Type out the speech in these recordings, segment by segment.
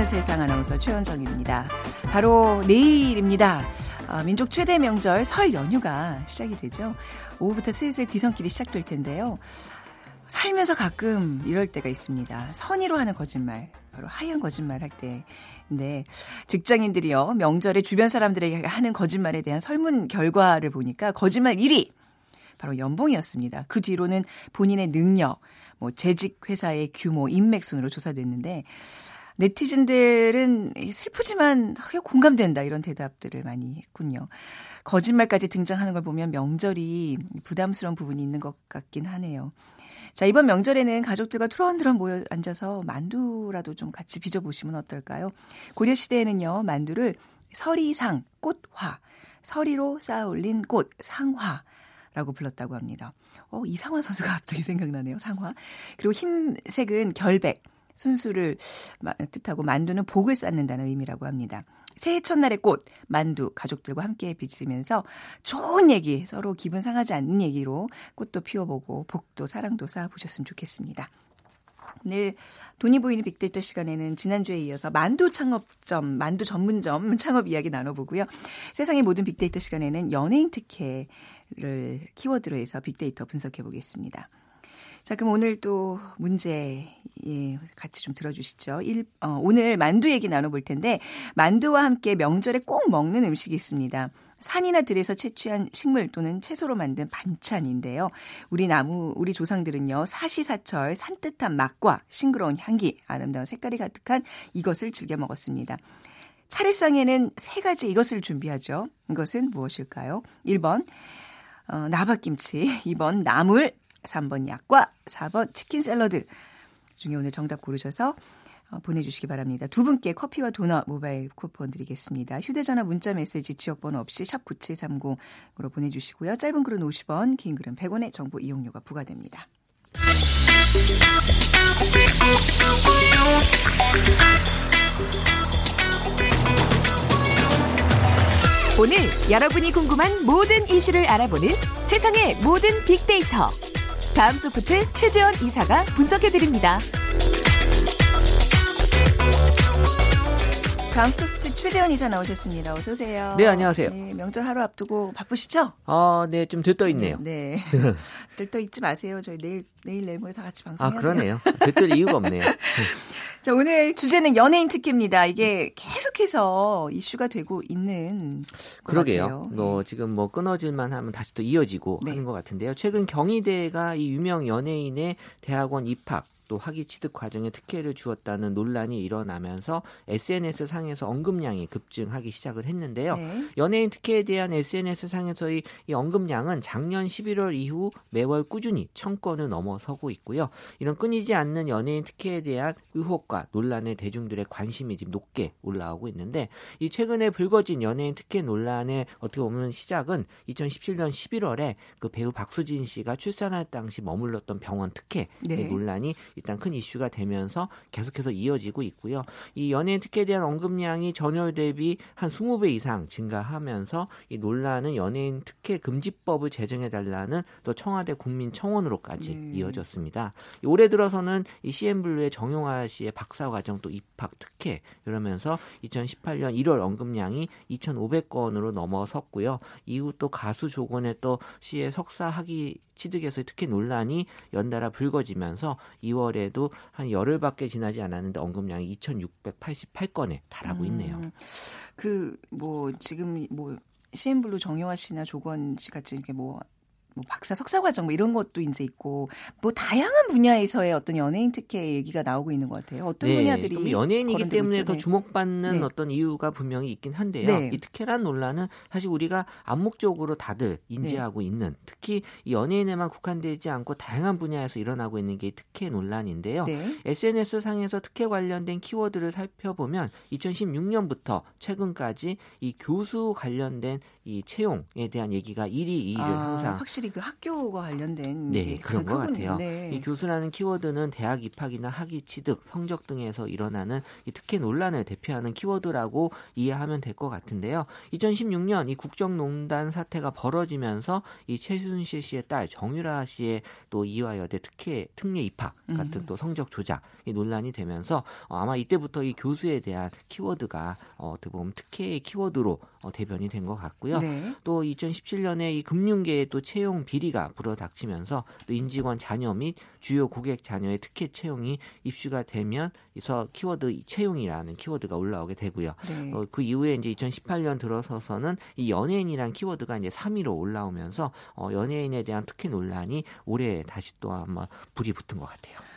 빅데이터로 보는 세상 아나운서 최현정입니다. 바로 내일입니다. 어, 민족 최대 명절 설 연휴가 시작이 되죠. 오후부터 슬슬 귀성길이 시작될 텐데요. 살면서 가끔 이럴 때가 있습니다. 선의로 하는 거짓말, 바로 하얀 거짓말 할 때인데 직장인들이요 명절에 주변 사람들에게 하는 거짓말에 대한 설문 결과를 보니까 거짓말 1위 바로 연봉이었습니다. 그 뒤로는 본인의 능력, 뭐 재직 회사의 규모, 인맥 순으로 조사됐는데 네티즌들은 슬프지만 공감된다 이런 대답들을 많이 했군요. 거짓말까지 등장하는 걸 보면 명절이 부담스러운 부분이 있는 것 같긴 하네요. 자, 이번 명절에는 가족들과 투런투런 모여 앉아서 만두라도 좀 같이 빚어보시면 어떨까요? 고려시대에는요, 만두를 서리상, 꽃화, 서리로 쌓아 올린 꽃, 상화, 라고 불렀다고 합니다. 어, 이상화 선수가 갑자기 생각나네요. 상화. 그리고 흰색은 결백, 순수를 뜻하고 만두는 복을 쌓는다는 의미라고 합니다. 새해 첫날의 꽃, 만두, 가족들과 함께 빚으면서 좋은 얘기, 서로 기분 상하지 않는 얘기로 꽃도 피워보고 복도 사랑도 쌓아보셨으면 좋겠습니다. 오늘 돈이 보이는 빅데이터 시간에는 지난주에 이어서 만두 창업점, 만두 전문점 창업 이야기 나눠보고요. 세상의 모든 빅데이터 시간에는 연예인 특혜를 키워드로 해서 빅데이터 분석해 보겠습니다. 자, 그럼 오늘 또 문제 예, 같이 좀 들어주시죠. 일, 어, 오늘 만두 얘기 나눠볼 텐데 만두와 함께 명절에 꼭 먹는 음식이 있습니다. 산이나 들에서 채취한 식물 또는 채소로 만든 반찬인데요. 우리 나무, 우리 조상들은요, 사시사철 산뜻한 맛과 싱그러운 향기, 아름다운 색깔이 가득한 이것을 즐겨 먹었습니다. 차례상에는 세 가지 이것을 준비하죠. 이것은 무엇일까요? 1번, 어, 나박김치, 2번, 나물, 3번 약과 4번 치킨 샐러드 중에 오늘 정답 고르셔서 어, 보내주시기 바랍니다. 두 분께 커피와 도넛 모바일 쿠폰 드리겠습니다. 휴대전화 문자 메시지 지역번호 없이 샵 9730으로 보내주시고요. 짧은 글은 50원, 긴 글은 100원의 정보 이용료가 부과됩니다. 오늘 여러분이 궁금한 모든 이슈를 알아보는 세상의 모든 빅데이터. 다음 소프트 최재원 이사가 분석해드립니다. 다음 소프트 최재원 이사 나오셨습니다. 어서 오세요. 네, 안녕하세요. 네, 명절 하루 앞두고 바쁘시죠? 아, 네, 좀 들떠 있네요. 네. 들떠 있지 마세요. 저희 내일 내일 내일 모레 다 같이 방송해야 아, 그러네요. 들뜰 이유가 없네요. 자, 오늘 주제는 연예인 특기입니다. 이게 계속해서 이슈가 되고 있는 그러게요. 뭐 지금 뭐 끊어질만 하면 다시 또 이어지고 네. 하는 것 같은데요. 최근 경희대가 이 유명 연예인의 대학원 입학 또 학위 취득 과정에 특혜를 주었다는 논란이 일어나면서 SNS 상에서 언급량이 급증하기 시작을 했는데요. 네. 연예인 특혜에 대한 SNS 상에서의 이 언급량은 작년 11월 이후 매월 꾸준히 천 건을 넘어서고 있고요. 이런 끊이지 않는 연예인 특혜에 대한 의혹과 논란에 대중들의 관심이 지금 높게 올라오고 있는데 이 최근에 불거진 연예인 특혜 논란의 어떻게 보면 시작은 2017년 11월에 그 배우 박수진 씨가 출산할 당시 머물렀던 병원 특혜 네. 논란이 일단 큰 이슈가 되면서 계속해서 이어지고 있고요. 이 연예인 특혜에 대한 언급량이 전월 대비 한 20배 이상 증가하면서 이 논란은 연예인 특혜 금지법을 제정해 달라는 또 청와대 국민 청원으로까지 네. 이어졌습니다. 이 올해 들어서는 이 CN블루의 정용화 씨의 박사 과정 또 입학 특혜 이러면서 2018년 1월 언급량이 2,500건으로 넘어섰고요. 이후 또 가수 조건의 또 씨의 석사 학위 취득에서의 특혜 논란이 연달아 불거지면서 2월 에도 한 열흘밖에 지나지 않았는데 언급량이 2,688건에 달하고 있네요. 음, 그, 뭐, 지금, 뭐, CN블루 정영화 씨나 조건 씨 같이 이렇게 뭐, 뭐 박사 석사 과정 뭐 이런 것도 이제 있고 뭐 다양한 분야에서의 어떤 연예인 특혜 얘기가 나오고 있는 것 같아요. 어떤 분야들이 그럼 연예인이기 때문에 있죠? 더 네. 주목받는 네. 어떤 이유가 분명히 있긴 한데요. 네. 이 특혜란 논란은 사실 우리가 암묵적으로 다들 인지하고 있는 특히 이 연예인에만 국한되지 않고 다양한 분야에서 일어나고 있는 게이 특혜 논란인데요. 네. SNS 상에서 특혜 관련된 키워드를 살펴보면 2016년부터 최근까지 이 교수 관련된 이 채용에 대한 얘기가 1위, 2위를 아, 항상 확실히 그 학교와 관련된 네, 게 그런 것 크군요. 같아요. 네. 이 교수라는 키워드는 대학 입학이나 학위 취득, 성적 등에서 일어나는 이 특혜 논란을 대표하는 키워드라고 이해하면 될 것 같은데요. 2016년 이 국정농단 사태가 벌어지면서 이 최순실 씨의 딸 정유라 씨의 또 이화여대 특혜 특례 입학 같은 음. 또 성적 조작 이 논란이 되면서 어, 아마 이때부터 이 교수에 대한 키워드가 어, 어떻게 보면 특혜의 키워드로 어, 대변이 된 것 같고요. 네. 또 2017년에 이 금융계의 또 채용 비리가 불어닥치면서 또 임직원 자녀 및 주요 고객 자녀의 특혜 채용이 입수가 되면 이서 키워드 채용이라는 키워드가 올라오게 되고요. 네. 어, 그 이후에 이제 2018년 들어서서는 이 연예인이란 키워드가 이제 3위로 올라오면서 어, 연예인에 대한 특혜 논란이 올해 다시 또 아마 불이 붙은 것 같아요.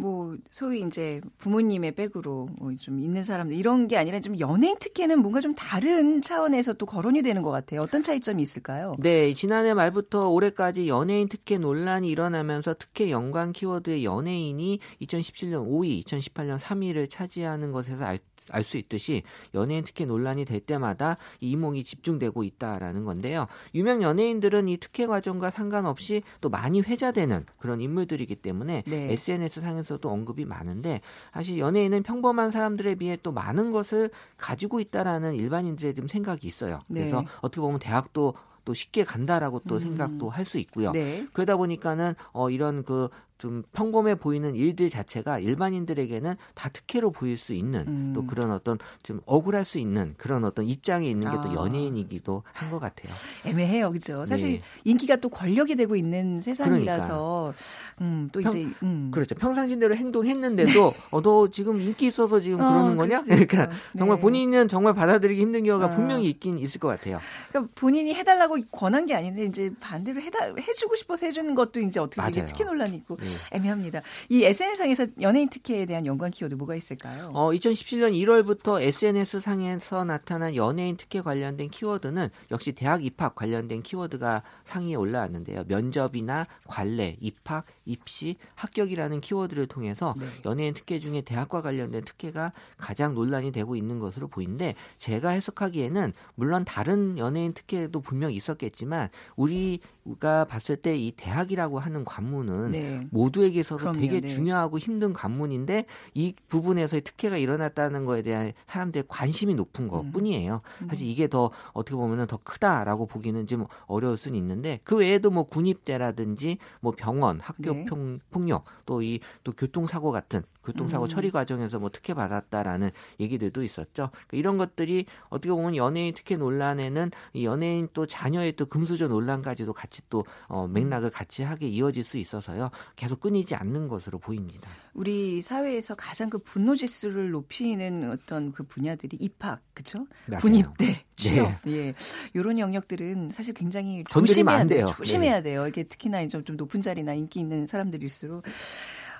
뭐 소위 이제 부모님의 백으로 뭐 좀 있는 사람들 이런 게 아니라 좀 연예인 특혜는 뭔가 좀 다른 차원에서 또 거론이 되는 것 같아요. 어떤 차이점이 있을까요? 네, 지난해 말부터 올해까지 연예인 특혜 논란이 일어나면서 특혜 연관 키워드의 연예인이 2017년 5위, 2018년 3위를 차지하는 것에서 알 알 수 있듯이 연예인 특혜 논란이 될 때마다 이 이목이 집중되고 있다라는 건데요. 유명 연예인들은 이 특혜 과정과 상관없이 또 많이 회자되는 그런 인물들이기 때문에 네. SNS 상에서도 언급이 많은데 사실 연예인은 평범한 사람들에 비해 또 많은 것을 가지고 있다라는 일반인들의 좀 생각이 있어요. 그래서 네. 어떻게 보면 대학도 또 쉽게 간다라고 또 음. 생각도 할 수 있고요. 네. 그러다 보니까는 어 이런 그 좀 평범해 보이는 일들 자체가 일반인들에게는 다 특혜로 보일 수 있는 음. 또 그런 어떤 좀 억울할 수 있는 그런 어떤 입장에 있는 게또 아. 연예인이기도 한 것 같아요. 애매해요, 그죠? 사실 네. 인기가 또 권력이 되고 있는 세상이라서 음, 또 평- 이제 음. 그렇죠. 평상시대로 행동했는데도 어, 너 지금 인기 있어서 지금 어, 그러는 거냐? 그러니까 정말 네. 본인은 정말 받아들이기 힘든 경우가 아. 분명히 있긴 있을 것 같아요. 그러니까 본인이 해달라고 권한 게 아닌데 이제 반대로 해다 해주고 싶어서 해주는 것도 이제 어떻게 보면 이게 맞아요. 특혜 논란이 있고 네. 애매합니다. 이 SNS상에서 연예인 특혜에 대한 연관 키워드 뭐가 있을까요? 어, 2017년 1월부터 SNS 상에서 나타난 연예인 특혜 관련된 키워드는 역시 대학 입학 관련된 키워드가 상위에 올라왔는데요. 면접이나 관례, 입학, 입시, 합격이라는 키워드를 통해서 네. 연예인 특혜 중에 대학과 관련된 특혜가 가장 논란이 되고 있는 것으로 보이는데 제가 해석하기에는 물론 다른 연예인 특혜도 분명 있었겠지만 우리가 봤을 때 이 대학이라고 하는 관문은 네. 모두에게 있어서 그럼요, 되게 네. 중요하고 힘든 관문인데 이 부분에서의 특혜가 일어났다는 거에 대한 사람들의 관심이 높은 것 음. 뿐이에요. 사실 이게 더 어떻게 보면 더 크다라고 보기는 좀 어려울 수는 있는데 그 외에도 뭐 군입대라든지 뭐 병원, 학교 네. 평, 폭력 또 이 또 교통사고 같은 교통사고 음. 처리 과정에서 뭐 특혜 받았다라는 얘기들도 있었죠. 그러니까 이런 것들이 어떻게 보면 연예인 특혜 논란에는 이 연예인 또 자녀의 또 금수저 논란까지도 같이 또 어, 맥락을 같이 하게 이어질 수 있어서요. 계속 끊이지 않는 것으로 보입니다. 우리 사회에서 가장 그 분노 지수를 높이는 어떤 그 분야들이 입학, 그렇죠? 군입대, 취업, 예, 이런 영역들은 사실 굉장히 조심해야 안 돼요. 돼요. 조심해야 돼요. 이게 특히나 좀, 좀 높은 자리나 인기 있는 사람들일수록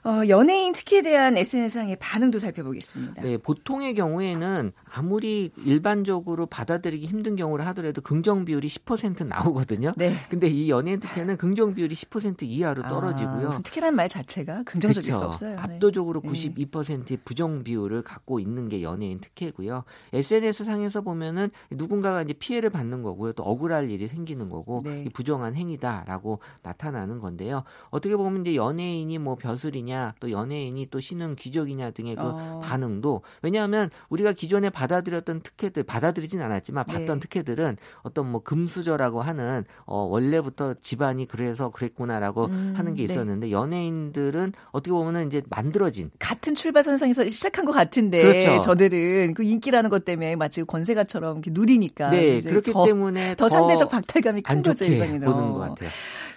어, 연예인 특혜에 대한 SNS상의 반응도 살펴보겠습니다. 네, 보통의 경우에는 아무리 일반적으로 받아들이기 힘든 경우를 하더라도 긍정 비율이 10% 나오거든요. 네. 근데 이 연예인 특혜는 긍정 비율이 10% 이하로 아, 떨어지고요. 무슨 특혜란 말 자체가 긍정적일 수 그쵸. 없어요. 네. 압도적으로 네. 92%의 부정 비율을 갖고 있는 게 연예인 특혜고요. SNS 상에서 보면은 누군가가 이제 피해를 받는 거고요. 또 억울할 일이 생기는 거고 네. 이 부정한 행위다라고 나타나는 건데요. 어떻게 보면 이제 연예인이 뭐 벼슬이냐 또 연예인이 또 신흥 귀족이냐 등의 그 어. 반응도 왜냐하면 우리가 기존에 받아들였던 특혜들 받아들이진 않았지만 네. 봤던 특혜들은 어떤 뭐 금수저라고 하는 어 원래부터 집안이 그래서 그랬구나라고 음, 하는 게 네. 있었는데 연예인들은 어떻게 보면은 이제 만들어진 같은 출발선상에서 시작한 것 같은데 그렇죠. 저들은 그 인기라는 것 때문에 마치 권세가처럼 누리니까 네 그렇기 더, 때문에 더 상대적 박탈감이 큰안 거죠 일반인은. 보는 어. 것 같아요.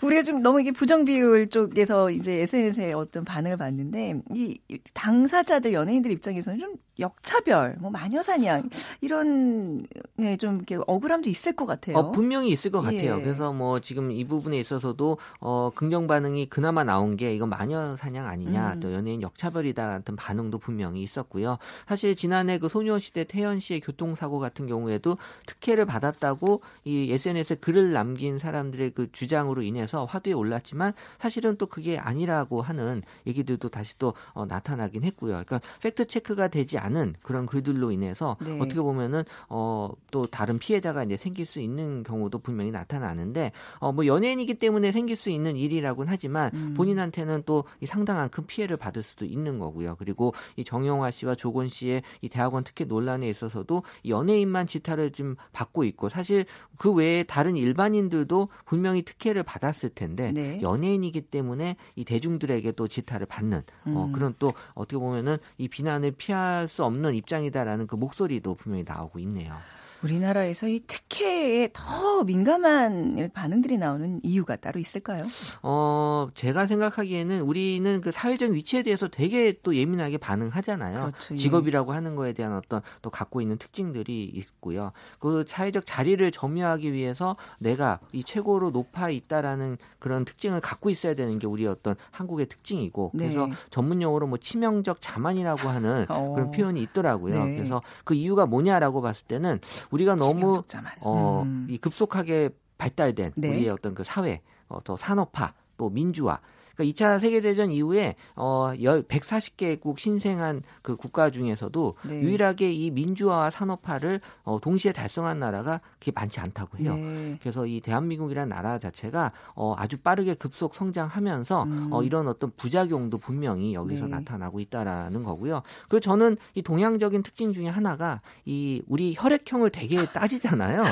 우리가 좀 너무 이게 부정 비율 쪽에서 이제 SNS의 어떤 반응을 봤는데 이 당사자들 연예인들 입장에서는 좀 역차별, 뭐 마녀 사냥 이런 네, 좀 이렇게 억울함도 있을 것 같아요. 어, 분명히 있을 것 같아요. 예. 그래서 뭐 지금 이 부분에 있어서도 어, 긍정 반응이 그나마 나온 게 이건 마녀 사냥 아니냐, 음. 또 연예인 역차별이다 같은 반응도 분명히 있었고요. 사실 지난해 그 소녀시대 태연 씨의 교통사고 같은 경우에도 특혜를 받았다고 이 SNS에 글을 남긴 사람들의 그 주장으로 인해서 통 해서 화두에 올랐지만 사실은 또 그게 아니라고 하는 얘기들도 다시 또 어, 나타나긴 했고요. 그러니까 팩트 체크가 되지 않은 그런 글들로 인해서 네. 어떻게 보면은 어, 또 다른 피해자가 이제 생길 수 있는 경우도 분명히 나타나는데 어, 뭐 연예인이기 때문에 생길 수 있는 일이라고는 하지만 음. 본인한테는 또 상당한 큰 피해를 받을 수도 있는 거고요. 그리고 이 정영화 씨와 조건 씨의 이 대학원 특혜 논란에 있어서도 연예인만 지탄을 좀 받고 있고 사실 그 외에 다른 일반인들도 분명히 특혜를 받았 을 텐데 네. 연예인이기 때문에 이 대중들에게 또 지탄을 받는 어, 음. 어, 그런 또 어떻게 보면은 이 비난을 피할 수 없는 입장이다라는 그 목소리도 분명히 나오고 있네요. 우리나라에서 이 특혜에 더 민감한 반응들이 나오는 이유가 따로 있을까요? 어, 제가 생각하기에는 우리는 그 사회적 위치에 대해서 되게 또 예민하게 반응하잖아요. 그렇죠, 예. 직업이라고 하는 거에 대한 어떤 또 갖고 있는 특징들이 있고요. 그 사회적 자리를 점유하기 위해서 내가 이 최고로 높아 있다라는 그런 특징을 갖고 있어야 되는 게 우리 어떤 한국의 특징이고 네. 그래서 전문 용어로 뭐 치명적 자만이라고 하는 어. 그런 표현이 있더라고요. 네. 그래서 그 이유가 뭐냐라고 봤을 때는 우리가 너무 어, 음. 이 급속하게 발달된 네. 우리의 어떤 그 사회, 어, 또 산업화, 또 민주화 그러니까 2차 세계대전 이후에 어 140개국 신생한 그 국가 중에서도 네. 유일하게 이 민주화와 산업화를 어 동시에 달성한 나라가 그게 많지 않다고 해요. 네. 그래서 이 대한민국이라는 나라 자체가 어 아주 빠르게 급속 성장하면서 음. 어 이런 어떤 부작용도 분명히 여기서 네. 나타나고 있다라는 거고요. 그리고 저는 이 동양적인 특징 중에 하나가 이 우리 혈액형을 되게 따지잖아요.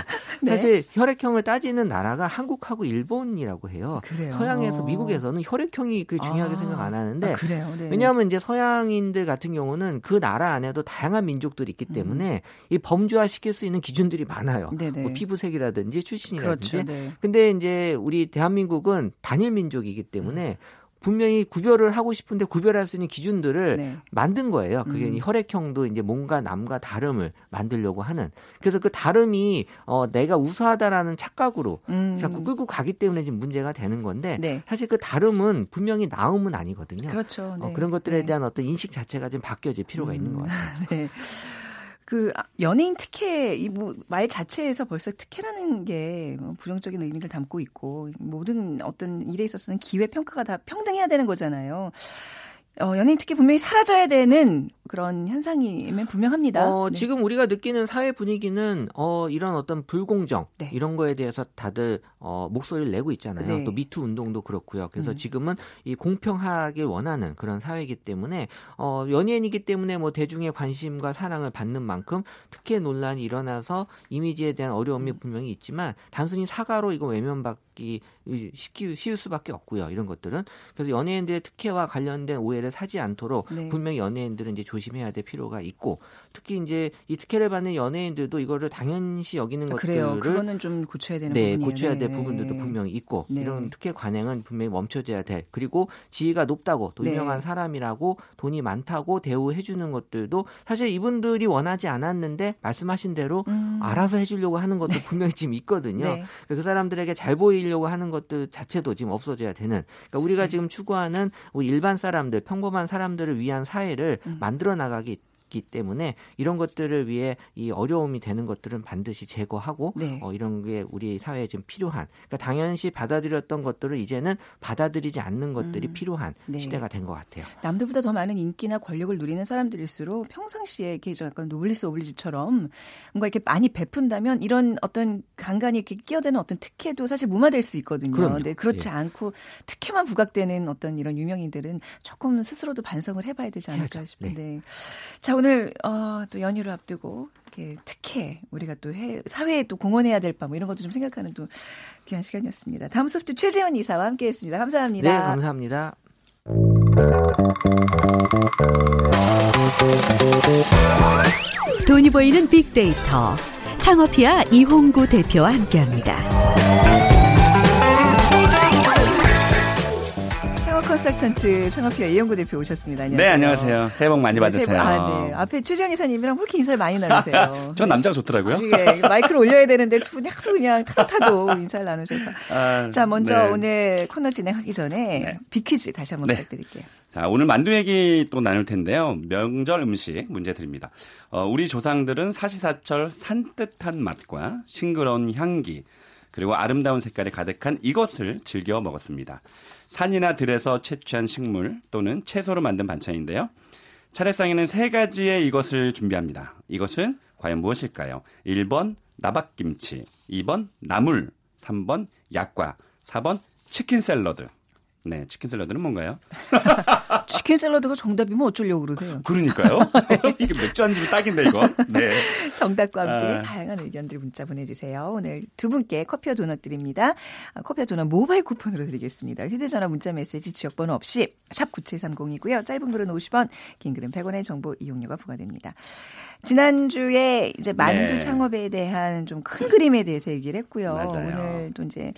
네. 사실 혈액형을 따지는 나라가 한국하고 일본이라고 해요. 그래요. 서양에서 미국에서는 혈액 혈액형이 그 중요하게 아, 생각 안 하는데 아? 네. 왜냐하면 이제 서양인들 같은 경우는 그 나라 안에도 다양한 민족들이 있기 때문에 음. 이 범죄화 시킬 수 있는 기준들이 많아요. 뭐 피부색이라든지 출신이라든지. 그렇죠, 네. 근데 이제 우리 대한민국은 단일 민족이기 때문에 음. 분명히 구별을 하고 싶은데 구별할 수 있는 기준들을 네. 만든 거예요. 그게 음. 혈액형도 이제 뭔가 남과 다름을 만들려고 하는. 그래서 그 다름이 어 내가 우수하다라는 착각으로 음. 자꾸 끌고 가기 때문에 지금 문제가 되는 건데 네. 사실 그 다름은 분명히 나음은 아니거든요. 그렇죠. 어, 네. 어, 그런 것들에 네. 대한 어떤 인식 자체가 좀 바뀌어질 필요가 음. 있는 것 같아요. 네. 그 아, 연예인 특혜 이 뭐 말 자체에서 벌써 특혜라는 게뭐 부정적인 의미를 담고 있고 모든 어떤 일에 있어서는 기회 평가가 다 평등해야 되는 거잖아요. 어, 연예인 특히 분명히 사라져야 되는 그런 현상이면 분명합니다. 어, 네. 지금 우리가 느끼는 사회 분위기는 어, 이런 어떤 불공정 네. 이런 거에 대해서 다들 어, 목소리를 내고 있잖아요. 네. 또 미투 운동도 그렇고요. 그래서 음. 지금은 이 공평하게 원하는 그런 사회이기 때문에 어, 연예인이기 때문에 뭐 대중의 관심과 사랑을 받는 만큼 특혜 논란이 일어나서 이미지에 대한 어려움이 음. 분명히 있지만 단순히 사과로 이거 외면받 기 쉽기 쉬울 수밖에 없고요. 이런 것들은 그래서 연예인들의 특혜와 관련된 오해를 사지 않도록 네. 분명히 연예인들은 이제 조심해야 될 필요가 있고 특히 이제 이 특혜를 받는 연예인들도 이거를 당연시 여기는 아, 것들을 그래요. 그거는 좀 고쳐야 되는 네, 부분이에요. 고쳐야 될 네. 부분들도 분명히 있고 네. 이런 특혜 관행은 분명히 멈춰져야 될 그리고 지위가 높다고 또 네. 유명한 사람이라고 돈이 많다고 대우해 주는 것들도 사실 이분들이 원하지 않았는데 말씀하신 대로 음. 알아서 해 주려고 하는 것도 네. 분명히 지금 있거든요. 네. 그 사람들에게 잘 보 이려고 하는 것들 자체도 지금 없어져야 되는 그러니까 우리가 지금 추구하는 일반 사람들 평범한 사람들을 위한 사회를 음. 만들어 나가기 있기 때문에 이런 것들을 위해 이 어려움이 되는 것들은 반드시 제거하고 네. 어, 이런 게 우리 사회에 좀 필요한 그러니까 당연시 받아들였던 것들을 이제는 받아들이지 않는 것들이 음. 필요한 네. 시대가 된 것 같아요. 남들보다 더 많은 인기나 권력을 누리는 사람들일수록 평상시에 이렇게 약간 노블리스 오블리지처럼 뭔가 이렇게 많이 베푼다면 이런 어떤 간간히 이렇게 끼어드는 어떤 특혜도 사실 무마될 수 있거든요. 그런데 그렇지 예. 않고 특혜만 부각되는 어떤 이런 유명인들은 조금 스스로도 반성을 해봐야 되지 않을까. 싶은데. 네. 자 오늘 어, 또 연휴를 앞두고 이렇게 특혜 우리가 또 해, 사회에 또 공헌해야 될 바 뭐 이런 것도 좀 생각하는 또 귀한 시간이었습니다. 다음 소프트 최재원 이사와 함께했습니다. 감사합니다. 네, 감사합니다. 돈이 보이는 빅데이터 창업이야 이홍구 대표와 함께합니다. 컨설턴트 창업피아 이영구 대표 오셨습니다. 안녕하세요. 네, 안녕하세요. 새해 복 많이 네, 받으세요. 아, 네. 앞에 최지현 이사님이랑 그렇게 인사를 많이 나누세요. 전 남자가 좋더라고요. 네. 마이크를 올려야 되는데 두 분이 하도 그냥 타타도 인사를 나누셔서. 아, 자, 먼저 네. 오늘 코너 진행하기 전에 네. 비퀴즈 다시 한번 네. 부탁드릴게요. 자, 오늘 만두 얘기 또 나눌 텐데요. 명절 음식 문제 드립니다. 어, 우리 조상들은 사시사철 산뜻한 맛과 싱그러운 향기, 그리고 아름다운 색깔이 가득한 이것을 즐겨 먹었습니다. 산이나 들에서 채취한 식물 또는 채소로 만든 반찬인데요. 차례상에는 세 가지의 이것을 준비합니다. 이것은 과연 무엇일까요? 1번 나박김치, 2번 나물, 3번 약과, 4번 치킨 샐러드. 네, 치킨 샐러드는 뭔가요? 치킨 샐러드가 정답이면 어쩌려고 그러세요? 그러니까요. 이게 맥주 안주로 딱인데 이거. 네. 정답과 함께 아. 다양한 의견들 문자 보내주세요. 오늘 두 분께 커피와 도넛 드립니다. 아, 커피와 도넛 모바일 쿠폰으로 드리겠습니다. 휴대전화 문자 메시지 지역번호 없이 샵 9730이고요. 짧은 글은 50원, 긴 글은 100원의 정보 이용료가 부과됩니다. 지난주에 이제 만두 네. 창업에 대한 좀 큰 그림에 대해서 얘기를 했고요. 맞아요. 오늘 또 이제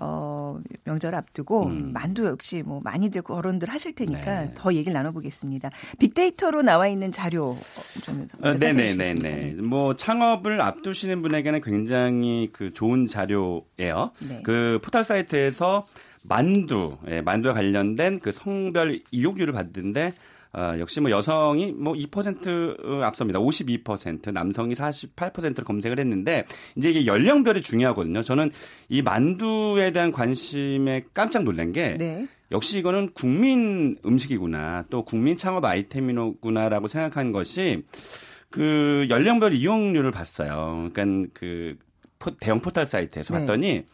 어 명절 앞두고 음. 만두 역시 뭐 많이들 거론들 하실 테니까 네. 더 얘기를 나눠보겠습니다. 빅데이터로 나와 있는 자료 좀 어, 먼저 설명해 네네네네. 주시겠습니까? 뭐 창업을 앞두시는 분에게는 굉장히 그 좋은 자료예요. 네. 그 포털 사이트에서 만두, 예, 만두와 관련된 그 성별 이용률을 봤는데 어, 역시 뭐 여성이 뭐 2% 앞섭니다. 52%, 남성이 48%를 검색을 했는데 이제 이게 연령별이 중요하거든요. 저는 이 만두에 대한 관심에 깜짝 놀란 게 네. 역시 이거는 국민 음식이구나 또 국민 창업 아이템이구나라고 생각한 것이 그 연령별 이용률을 봤어요. 그러니까 그 포- 대형 포털 사이트에서 네. 봤더니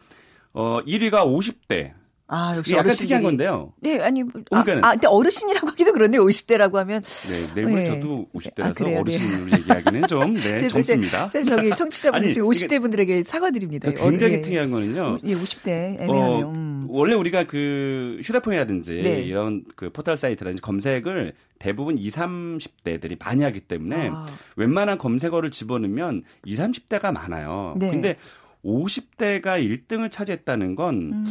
어 1위가 50대. 아, 역시 이게 약간 어르신들이- 특이한 건데요. 네, 아니, 뭐, 아, 그러니까는- 아, 근데 어르신이라고 하기도 그런데 50대라고 하면. 네, 내일 네. 저도 50대라서 아? 네. 어르신으로 얘기하기는 좀 네, 제- 젊습니다. 제- 제 저기 청취자분들 지금 이게- 50대 분들에게 사과드립니다. 굉장히 어, 예. 특이한 거는요. 예, 50대 애매하네요. 어, 음. 원래 우리가 그 휴대폰이라든지 네. 이런 그 포털 사이트라든지 검색을 대부분 20, 30대들이 많이 하기 때문에 아. 웬만한 검색어를 집어넣으면 20, 30대가 많아요. 네. 근데 50대가 1등을 차지했다는 건 음.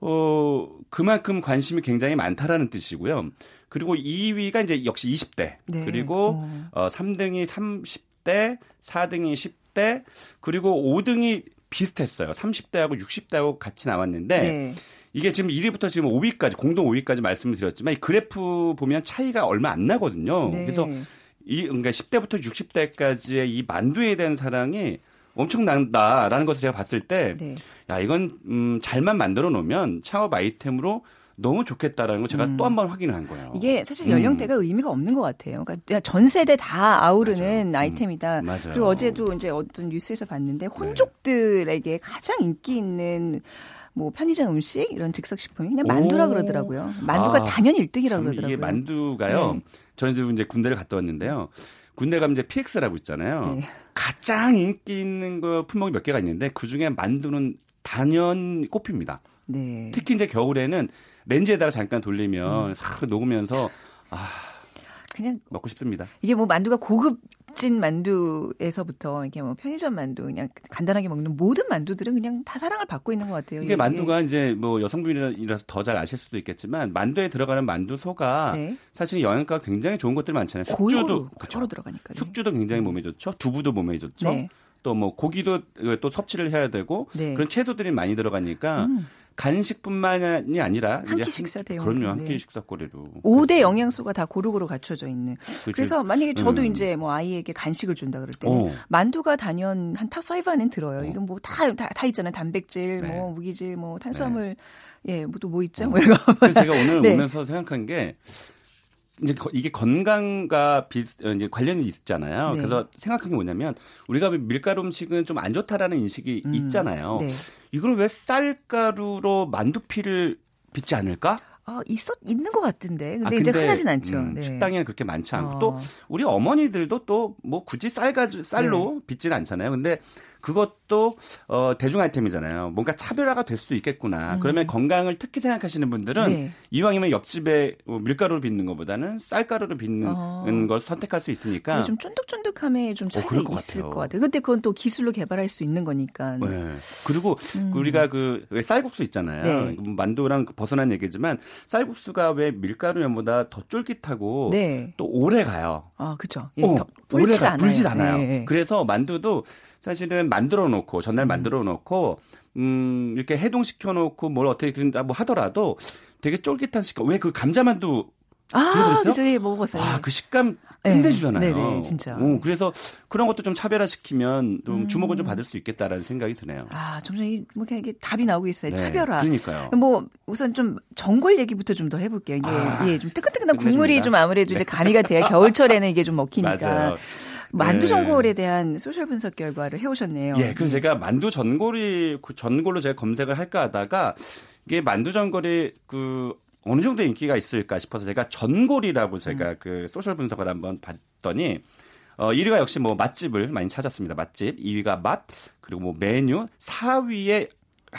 어, 그만큼 관심이 굉장히 많다라는 뜻이고요. 그리고 2위가 이제 역시 20대. 네. 그리고 어. 어, 3등이 30대, 4등이 10대, 그리고 5등이 비슷했어요. 30대하고 60대하고 같이 나왔는데 네. 이게 지금 1위부터 지금 5위까지 공동 5위까지 말씀을 드렸지만 이 그래프 보면 차이가 얼마 안 나거든요. 네. 그래서 이 그러니까 10대부터 60대까지의 이 만두에 대한 사랑이 엄청난다라는 것을 제가 봤을 때 네. 야, 이건 음, 잘만 만들어 놓으면 창업 아이템으로 너무 좋겠다라는 걸 제가 또한 번 확인을 한 거예요. 음. 이게 사실 음. 연령대가 의미가 없는 것 같아요. 그러니까 전 세대 다 아우르는 맞아요. 아이템이다. 음, 맞아요. 그리고 어제도 이제 어떤 뉴스에서 봤는데 혼족들에게 가장 인기 있는 뭐 편의점 음식 이런 즉석 식품이 그냥 만두라 오. 그러더라고요. 만두가 아, 단연히 1등이라고 참 그러더라고요. 이게 만두가요. 네. 저는 이제 군대를 갔다 왔는데요. 군대 가면 이제 PX라고 있잖아요. 네. 가장 인기 있는 거 품목이 몇 개가 있는데 그 중에 만두는 단연 꼽힙니다. 네. 특히 이제 겨울에는 렌즈에다가 잠깐 돌리면 음. 싹 녹으면서 아 그냥 먹고 싶습니다. 이게 뭐 만두가 고급 진 만두에서부터 이렇게 뭐 편의점 만두 그냥 간단하게 먹는 모든 만두들은 그냥 다 사랑을 받고 있는 것 같아요. 이게 만두가 이제 뭐 여성분이라서 더 잘 아실 수도 있겠지만 만두에 들어가는 만두소가 네. 사실 영양가가 굉장히 좋은 것들이 많잖아요. 숙주도 골고루 네. 들어가니까. 숙주도 굉장히 몸에 좋죠. 두부도 몸에 좋죠. 네. 또뭐 고기도 또 섭취를 해야 되고 네. 그런 채소들이 많이 들어가니까 음. 간식뿐만이 아니라 한 끼 식사 대용. 그럼요 한끼 네. 식사거리로 5대 영양소가 다 고루고루 갖춰져 있는. 그렇죠. 그래서 만약에 저도 음. 이제 뭐 아이에게 간식을 준다 그럴 때는 어. 만두가 단연 한 탑 5 안에 들어요. 어. 이건 뭐다다 있잖아요. 단백질, 네. 뭐 무기질, 뭐 탄수화물, 예, 뭐 또 뭐 있죠? 뭐 어. 이거. 그래서 제가 오늘 네. 오면서 생각한 게 이제 거- 이게 건강과 비, 어, 이제 관련이 있잖아요. 네. 그래서 생각한 게 뭐냐면 우리가 밀가루 음식은 좀 안 좋다라는 인식이 음, 있잖아요. 네. 이걸 왜 쌀가루로 만두피를 빚지 않을까? 아, 있었 있는 것 같은데. 근데 아, 이제 근데, 흔하진 않죠. 음, 네. 식당에는 그렇게 많지 않고 어. 또 우리 어머니들도 또 뭐 굳이 쌀 가지 쌀로 네. 빚지는 않잖아요. 근데 그것도 어 대중 아이템이잖아요. 뭔가 차별화가 될 수도 있겠구나. 그러면 건강을 특히 생각하시는 분들은 음. 네. 이왕이면 옆집에 뭐 밀가루를 빚는 것보다는 쌀가루를 빚는 어. 걸 선택할 수 있으니까. 좀 쫀득쫀득함에 좀 차이가 어, 것 있을 같아요. 것 같아요. 근데 그건 또 기술로 개발할 수 있는 거니까. 네. 그리고 우리가 그 왜 쌀국수 있잖아요. 음. 네. 뭐 만두랑 벗어난 얘기지만 쌀국수가 왜 밀가루면보다 더 쫄깃하고 네. 또 오래 가요. 아, 그죠. 예, 어, 더 불질 오래가 않아요. 불질 않아요. 네. 그래서 만두도 사실은 만들어 놓고 음. 전날 만들어 놓고 음 이렇게 해동시켜 놓고 뭘 어떻게든 뭐 하더라도 되게 쫄깃한 식감. 왜 그 감자만두 아? 그죠. 예, 먹어봤어요. 아, 그 식감 네. 끝내주잖아요. 네 네, 진짜. 오, 그래서 그런 것도 좀 차별화시키면 좀 음. 주목을 좀 받을 수 있겠다라는 생각이 드네요. 아, 점점 이, 뭐, 그냥 이게 답이 나오고 있어요. 네, 차별화. 그러니까요. 뭐, 우선 좀 전골 얘기부터 좀 더 해볼게요. 이게, 아, 예, 좀 뜨끈뜨끈한 끝내줍니다. 국물이 좀 아무래도 이제 가미가 돼야 겨울철에는 이게 좀 먹히니까. 맞아요. 만두 네. 전골에 대한 소셜 분석 결과를 해오셨네요. 예, 그래서 제가 만두 전골이 그 전골로 제가 검색을 할까 하다가 이게 만두 전골이 그 어느 정도 인기가 있을까 싶어서 제가 전골이라고 제가 음. 그 소셜 분석을 한번 봤더니 어 1위가 역시 뭐 맛집을 많이 찾았습니다. 맛집. 2위가 맛 그리고 뭐 메뉴 4위에 아,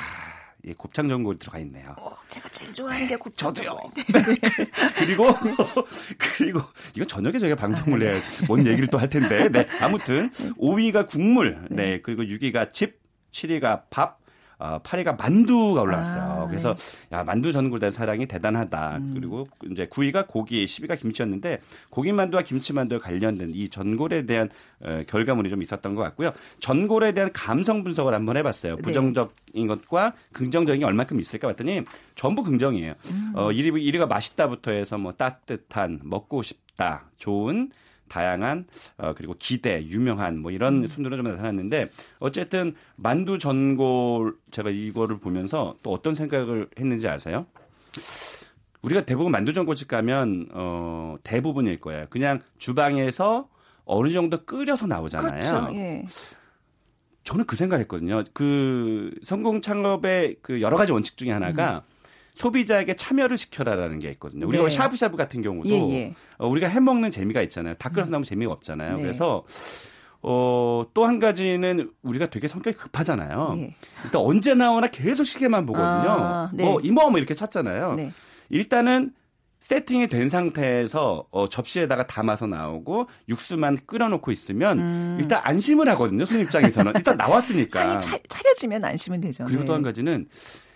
예, 곱창 전골이 들어가 있네요. 어, 제가 제일 좋아하는 게 곱창. 저도요. 그리고 그리고 이거 저녁에 저희가 방송을 해야 뭔 얘기를 또 할 텐데. 네. 아무튼 5위가 국물. 네. 그리고 6위가 집, 7위가 밥, 어, 8위가 만두가 올라왔어요. 아, 그래서 야, 만두 전골에 대한 사랑이 대단하다. 그리고 이제 9위가 고기, 10위가 김치였는데 고기 만두와 김치 만두와 관련된 이 전골에 대한 어, 결과물이 좀 있었던 것 같고요. 전골에 대한 감성 분석을 한번 해봤어요. 네. 부정적인 것과 긍정적인 게 얼마큼 있을까 봤더니 전부 긍정이에요. 어, 1위, 1위가 맛있다부터 해서 뭐 따뜻한, 먹고 싶다, 좋은, 다양한 어 그리고 기대 유명한 뭐 이런 순으로 좀 나타났는데 어쨌든 만두 전골 제가 이거를 보면서 또 어떤 생각을 했는지 아세요? 우리가 대부분 만두 전골집 가면 어 대부분일 거예요. 그냥 주방에서 어느 정도 끓여서 나오잖아요. 그렇죠. 예. 저는 그 생각했거든요. 그 성공 창업의 그 여러 가지 원칙 중에 하나가 소비자에게 참여를 시켜라라는 게 있거든요. 우리가 네. 샤브샤브 같은 경우도 예, 예. 어, 우리가 해 먹는 재미가 있잖아요. 다 끓여서 나오면 재미가 없잖아요. 네. 그래서 어, 또 한 가지는 우리가 되게 성격이 급하잖아요. 예. 일단 언제 나오나 계속 시계만 보거든요. 아, 네. 뭐 이모 뭐 이렇게 찾잖아요. 네. 일단은 세팅이 된 상태에서 어, 접시에다가 담아서 나오고 육수만 끓여놓고 있으면 일단 안심을 하거든요. 손님 입장에서는 일단 나왔으니까. 음. 상이 차, 차려지면 안심은 되죠. 그리고 네. 또한 가지는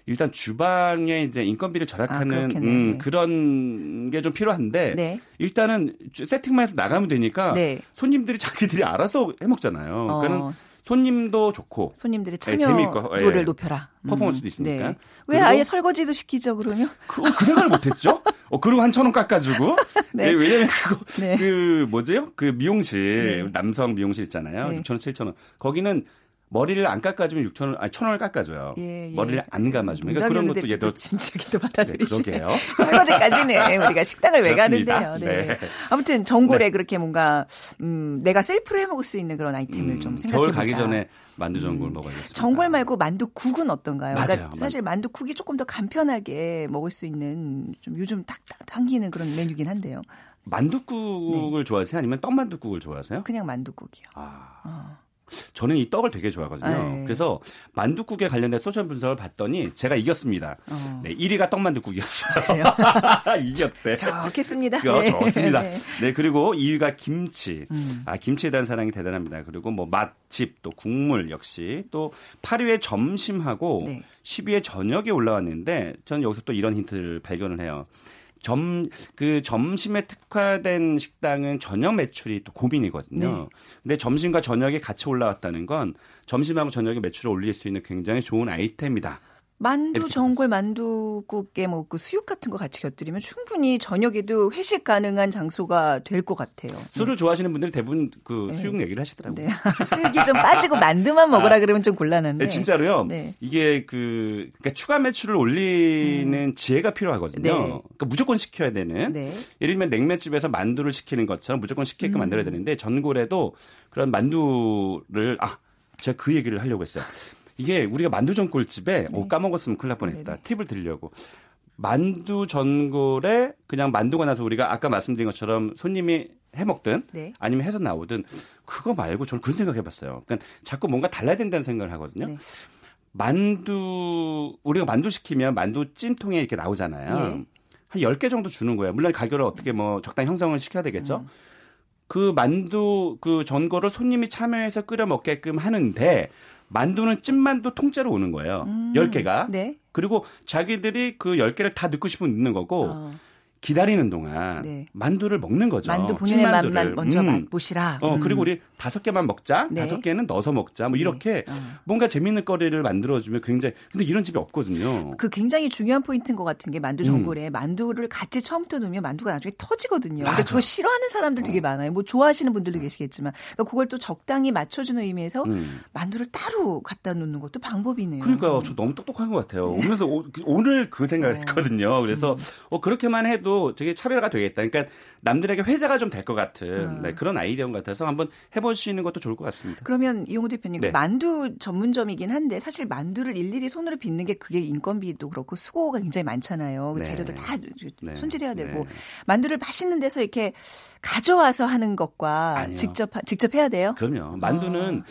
일단 주방에 이제 인건비를 절약하는 아. 음, 네. 그런 게 좀 필요한데 네. 일단은 세팅만 해서 나가면 되니까 네. 손님들이 자기들이 알아서 해 먹잖아요. 어. 그러니까는 손님도 좋고 재미있고, 참여도를 예. 높여라. 음. 퍼포먼스도 있으니까. 왜 그리고- 아예 설거지도 시키죠 그러면? 그, 그 생각을 못했죠? 어, 그리고 한 천 원 깎아주고. 네. 예, 왜냐면 그거, 네. 그, 뭐지요? 그 미용실, 네. 남성 미용실 있잖아요. 네. 6천 원, 7천 원. 거기는 머리를 안 깎아주면 6천 원, 아니, 천 원을 깎아줘요. 예, 예. 머리를 안 감아주면. 그러니까 그런 것도 또 진지하게도 네, 받아들이시네. 그러게요. 설거지까지는 우리가 식당을 왜 그렇습니다. 가는데요. 네. 네. 아무튼 전골에 그렇게 뭔가 음, 내가 셀프로 해 먹을 수 있는 그런 아이템을 음, 좀 생각해 겨울 보자. 가기 전에 만두 전골 먹어야겠습니다. 전골 말고 만두국은 어떤가요? 맞아요. 그러니까 사실 만두국이 조금 더 간편하게 먹을 수 있는 좀 요즘 탁탁 당기는 그런 메뉴긴 한데요. 만두국을 좋아하세요? 아니면 떡만두국을 좋아하세요? 그냥 만두국이요. 아. 어. 저는 이 떡을 되게 좋아하거든요. 네. 그래서 만두국에 관련된 소셜 분석을 봤더니 제가 이겼습니다. 어. 네, 1위가 떡만두국이었어요. 그래요? 이겼대. 좋겠습니다. 네. 좋습니다. 네. 네, 그리고 2위가 김치. 음. 아, 김치에 대한 사랑이 대단합니다. 그리고 뭐 맛집, 또 국물 역시 또 8위에 점심하고 네. 10위에 저녁이 올라왔는데 저는 여기서 또 이런 힌트를 발견을 해요. 점, 그 점심에 특화된 식당은 저녁 매출이 또 고민이거든요. 네. 근데 점심과 저녁이 같이 올라왔다는 건 점심하고 저녁에 매출을 올릴 수 있는 굉장히 좋은 아이템이다. 만두 전골 만두국에 뭐 그 수육 같은 거 같이 곁들이면 충분히 저녁에도 회식 가능한 장소가 될 것 같아요. 술을 좋아하시는 분들이 대부분 그 네. 수육 얘기를 하시더라고요. 네. 수육이 좀 빠지고 만두만 먹으라 그러면 좀 곤란한데. 네, 진짜로요. 네. 이게 그 그러니까 추가 매출을 올리는 지혜가 필요하거든요. 네. 그러니까 무조건 시켜야 되는. 네. 예를 들면 냉면집에서 만두를 시키는 것처럼 무조건 시키게끔 음. 만들어야 되는데 전골에도 그런 만두를 아 제가 그 얘기를 하려고 했어요. 이게 우리가 만두 전골집에 오 까먹었으면 큰일 날 뻔했다. 네. 네네. 팁을 드리려고. 만두 전골에 그냥 만두가 나서 우리가 아까 말씀드린 것처럼 손님이 해 먹든 네. 아니면 해서 나오든 그거 말고 저는 그런 생각 해봤어요. 그러니까 자꾸 뭔가 달라야 된다는 생각을 하거든요. 네. 만두 우리가 만두 시키면 만두 찜통에 이렇게 나오잖아요. 예. 한 10개 정도 주는 거예요. 물론 가격을 어떻게 뭐 적당히 형성을 시켜야 되겠죠. 음. 그 만두 그 전골을 손님이 참여해서 끓여 먹게끔 하는데 만두는 찐만두 통째로 오는 거예요. 음. 10개가. 네. 그리고 자기들이 그 10개를 다 넣고 싶으면 넣는 거고 어. 기다리는 동안 네. 만두를 먹는 거죠. 만두 본인의. 맛만 먼저 음. 맛보시라. 어 음. 그리고 우리 다섯 개만 먹자. 네. 다섯 개는 넣어서 먹자. 뭐 이렇게 어. 뭔가 재밌는 거리를 만들어주면 굉장히 근데 이런 집이 없거든요. 그 굉장히 중요한 포인트인 것 같은 게 음. 만두 전골에 만두를 같이 처음부터 넣으면 만두가 나중에 터지거든요. 근데 맞아. 그거 싫어하는 사람들 되게 많아요. 뭐 좋아하시는 분들도 계시겠지만 그러니까 그걸 또 적당히 맞춰주는 의미에서 음. 만두를 따로 갖다 놓는 것도 방법이네요. 그러니까요. 저 너무 똑똑한 것 같아요. 오면서 오, 늘그 생각을 어. 했거든요. 그래서 음. 어, 그렇게만 해도 되게 차별화가 되겠다. 그러니까 남들에게 회자가 좀 될 것 같은 음. 네, 그런 아이디어 같아서 한번 해보시는 것도 좋을 것 같습니다. 그러면 이용호 대표님 네. 만두 전문점이긴 한데 사실 만두를 일일이 손으로 빚는 게 그게 인건비도 그렇고 수고가 굉장히 많잖아요. 그 네. 재료들 다 네. 손질해야 되고 네. 만두를 맛있는 데서 이렇게 가져와서 하는 것과 아니요. 직접 하- 직접 해야 돼요. 그럼요. 만두는 아.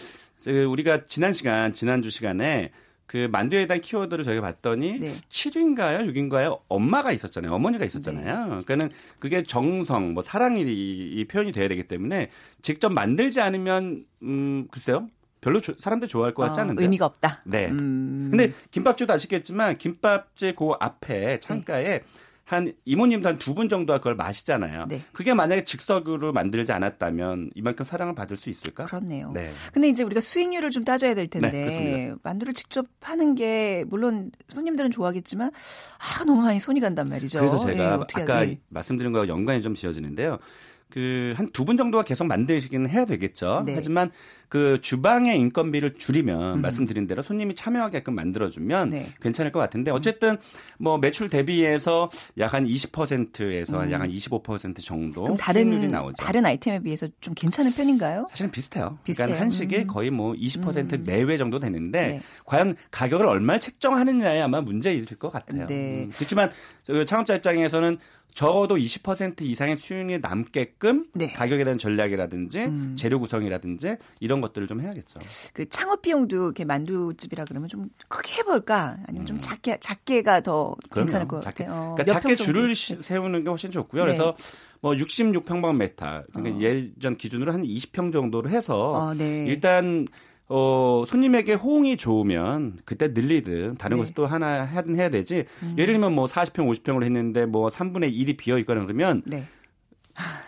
그 우리가 지난 시간 지난주 시간에 그 만두에 대한 키워드를 저희가 봤더니 네. 7인가요, 6인가요? 엄마가 있었잖아요. 어머니가 있었잖아요. 네. 그러니까는 그게 정성, 뭐 사랑이 이, 이 표현이 돼야 되기 때문에 직접 만들지 않으면 음 글쎄요. 별로 조- 사람들 좋아할 것 같지 어, 않은데. 의미가 없다. 네. 음. 근데 김밥집도 아시겠지만 김밥집 그 앞에 창가에 한 이모님도 한 두 분 정도가 그걸 마시잖아요. 네. 그게 만약에 즉석으로 만들지 않았다면 이만큼 사랑을 받을 수 있을까? 그렇네요. 네. 근데 이제 우리가 수익률을 좀 따져야 될 텐데 네. 만두를 직접 하는 게 물론 손님들은 좋아하겠지만 아 너무 많이 손이 간단 말이죠. 그래서 예, 제가 어떻게 아까 돼? 말씀드린 거와 연관이 좀 지어지는데요. 그 한 두 분 정도가 계속 만드시기는 해야 되겠죠. 네. 하지만 그 주방의 인건비를 줄이면 음. 말씀드린 대로 손님이 참여하게끔 만들어주면 네. 괜찮을 것 같은데 어쨌든 뭐 매출 대비해서 약 한 20%에서 약한 25% 정도 음. 다른 나오죠. 다른 아이템에 비해서 좀 괜찮은 편인가요? 사실은 비슷해요. 비슷해요. 그러니까 한식이 음. 거의 뭐 20% 내외 정도 되는데 네. 과연 가격을 얼마를 책정하느냐에 아마 문제일 것 같아요. 네. 음, 그렇지만 저 창업자 입장에서는 적어도 20% 이상의 수익이 남게끔 네. 가격에 대한 전략이라든지 음. 재료 구성이라든지 이런 것들을 좀 해야겠죠. 그 창업 비용도 이렇게 만두집이라 그러면 좀 크게 해볼까 아니면 좀 작게 작게가 더 괜찮을 음. 그럼요. 것 작게, 같아요. 어, 그러니까 몇 작게 줄을. 시- 세우는 게 훨씬 좋고요. 네. 그래서 뭐 66평방미터 그러니까 어. 예전 기준으로 한 20평 정도로 해서 어, 네. 일단 어, 손님에게 호응이 좋으면 그때 늘리든 다른 네. 음. 것을 또 하나 하든 해야 되지. 예를 들면 뭐 40평, 50평으로 했는데 뭐 3분의 1이 비어 있거나 그러면 네.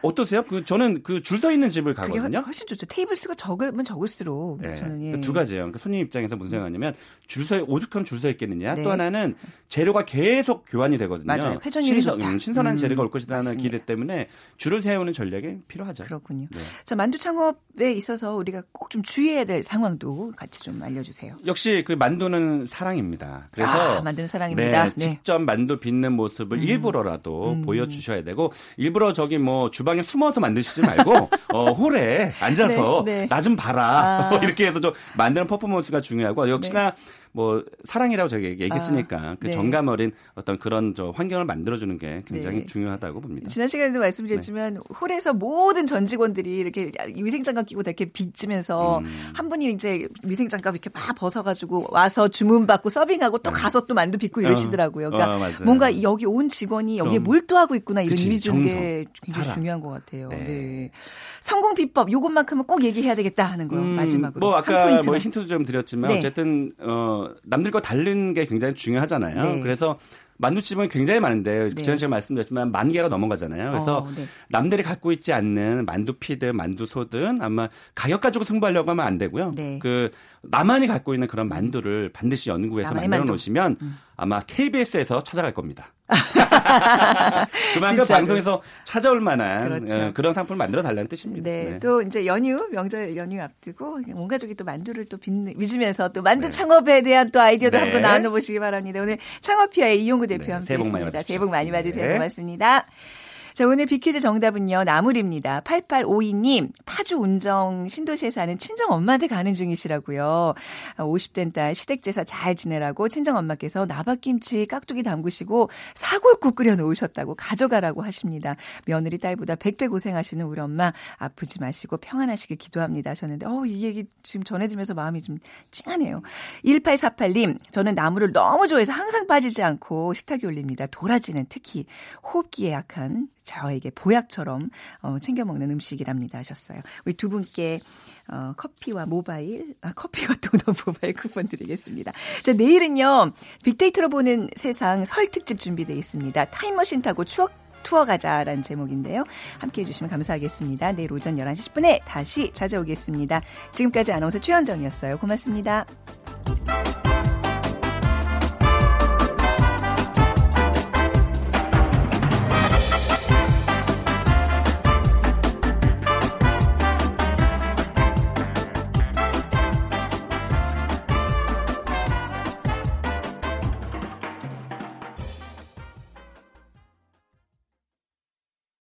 어떠세요? 그 저는 그 줄 서 있는 집을 가거든요. 훨씬 좋죠. 테이블 수가 적으면 적을수록 네. 저는 예. 그두 가지예요. 그러니까 손님 입장에서 무슨 생각하냐면 줄서 오죽하면 줄 서 있겠느냐. 네. 또 하나는 재료가 계속 교환이 되거든요. 맞아요. 회전율이 신선, 좋다. 음, 신선한 음, 재료가 올 것이라는 맞습니다. 기대 때문에 줄을 세우는 전략이 필요하죠. 그렇군요. 네. 자 만두 창업에 있어서 우리가 꼭 좀 주의해야 될 상황도 같이 좀 알려주세요. 역시 그 만두는 사랑입니다. 그래서 아, 만두는 사랑입니다. 네, 네. 직접 만두 빚는 모습을 일부러라도 음. 보여주셔야 되고 일부러 저기 뭐 주방에 숨어서 만드시지 말고 어, 홀에 앉아서 네, 네. 나좀 봐라 아. 이렇게 해서 좀 만드는 퍼포먼스가 중요하고 역시나 뭐 사랑이라고 저기 얘기했으니까 아, 그 네. 정감 어린 어떤 그런 저 환경을 만들어주는 게 굉장히 네. 중요하다고 봅니다. 지난 시간에도 말씀드렸지만 홀에서 모든 전 직원들이 이렇게 위생장갑 끼고 다 이렇게 빚으면서 음. 한 분이 이제 위생장갑 이렇게 막 벗어가지고 와서 주문 받고 서빙하고 또 가서 또 만두 빚고 이러시더라고요. 그러니까 어. 뭔가 여기 온 직원이 여기에 좀, 몰두하고 있구나 이런 그치, 이미지 주는 게 굉장히 사랑. 중요한 것 같아요. 네. 네. 성공 비법 요것만큼은 꼭 얘기해야 되겠다 하는 거 음, 마지막으로 뭐한 아까. 뭐 힌트도 좀 드렸지만 네. 어쨌든 어 남들과 다른 게 굉장히 중요하잖아요. 네. 그래서 만두집은 굉장히 많은데 네. 지난 시간에 말씀드렸지만 만 개가 넘어가잖아요. 그래서 어, 네. 남들이 갖고 있지 않는 만두피든 만두소든 아마 가격 가지고 승부하려고 하면 안 되고요. 네. 그 나만이 갖고 있는 그런 만두를 반드시 연구해서 만들어 만두. 음. 놓으시면 아마 KBS에서 찾아갈 겁니다. 그만큼 진짜로. 방송에서 찾아올 만한 그렇죠. 어, 그런 상품을 만들어 달라는 뜻입니다. 네, 네. 또 이제 연휴 명절 연휴 앞두고 온 가족이 또 만두를 또 빚으면서 또 만두 네. 창업에 대한 또 아이디어도 네. 한번 나눠 보시기 바랍니다. 오늘 창업피아의 이용구 대표 네, 함께 새해 복 많이 했습니다. 받으십시오. 새해 복 많이 받으세요. 네. 고맙습니다. 자, 오늘 비퀴즈 정답은요, 나물입니다. 8852님, 파주 운정 신도시에 사는 친정 엄마한테 가는 중이시라고요. 50된 딸 시댁제사 잘 지내라고 친정 엄마께서 나박김치 깍두기 담그시고 사골국 끓여 놓으셨다고 가져가라고 하십니다. 며느리 딸보다 100배 고생하시는 우리 엄마 아프지 마시고 평안하시길 기도합니다 하셨는데, 어, 이 얘기 지금 전해드리면서 마음이 좀 찡하네요. 1848님, 저는 나물을 너무 좋아해서 항상 빠지지 않고 식탁에 올립니다. 도라지는 특히 호흡기에 약한 저에게 보약처럼 어, 챙겨 먹는 음식이랍니다 하셨어요. 우리 두 분께 어, 커피와 모바일, 아, 커피와 도넛 모바일 쿠폰 드리겠습니다. 자, 내일은요, 빅데이터로 보는 세상 설 특집 준비되어 있습니다. 타임머신 타고 추억 투어 가자라는 제목인데요. 함께 해주시면 감사하겠습니다. 내일 오전 11시 10분에 다시 찾아오겠습니다. 지금까지 아나운서 최현정이었어요. 고맙습니다.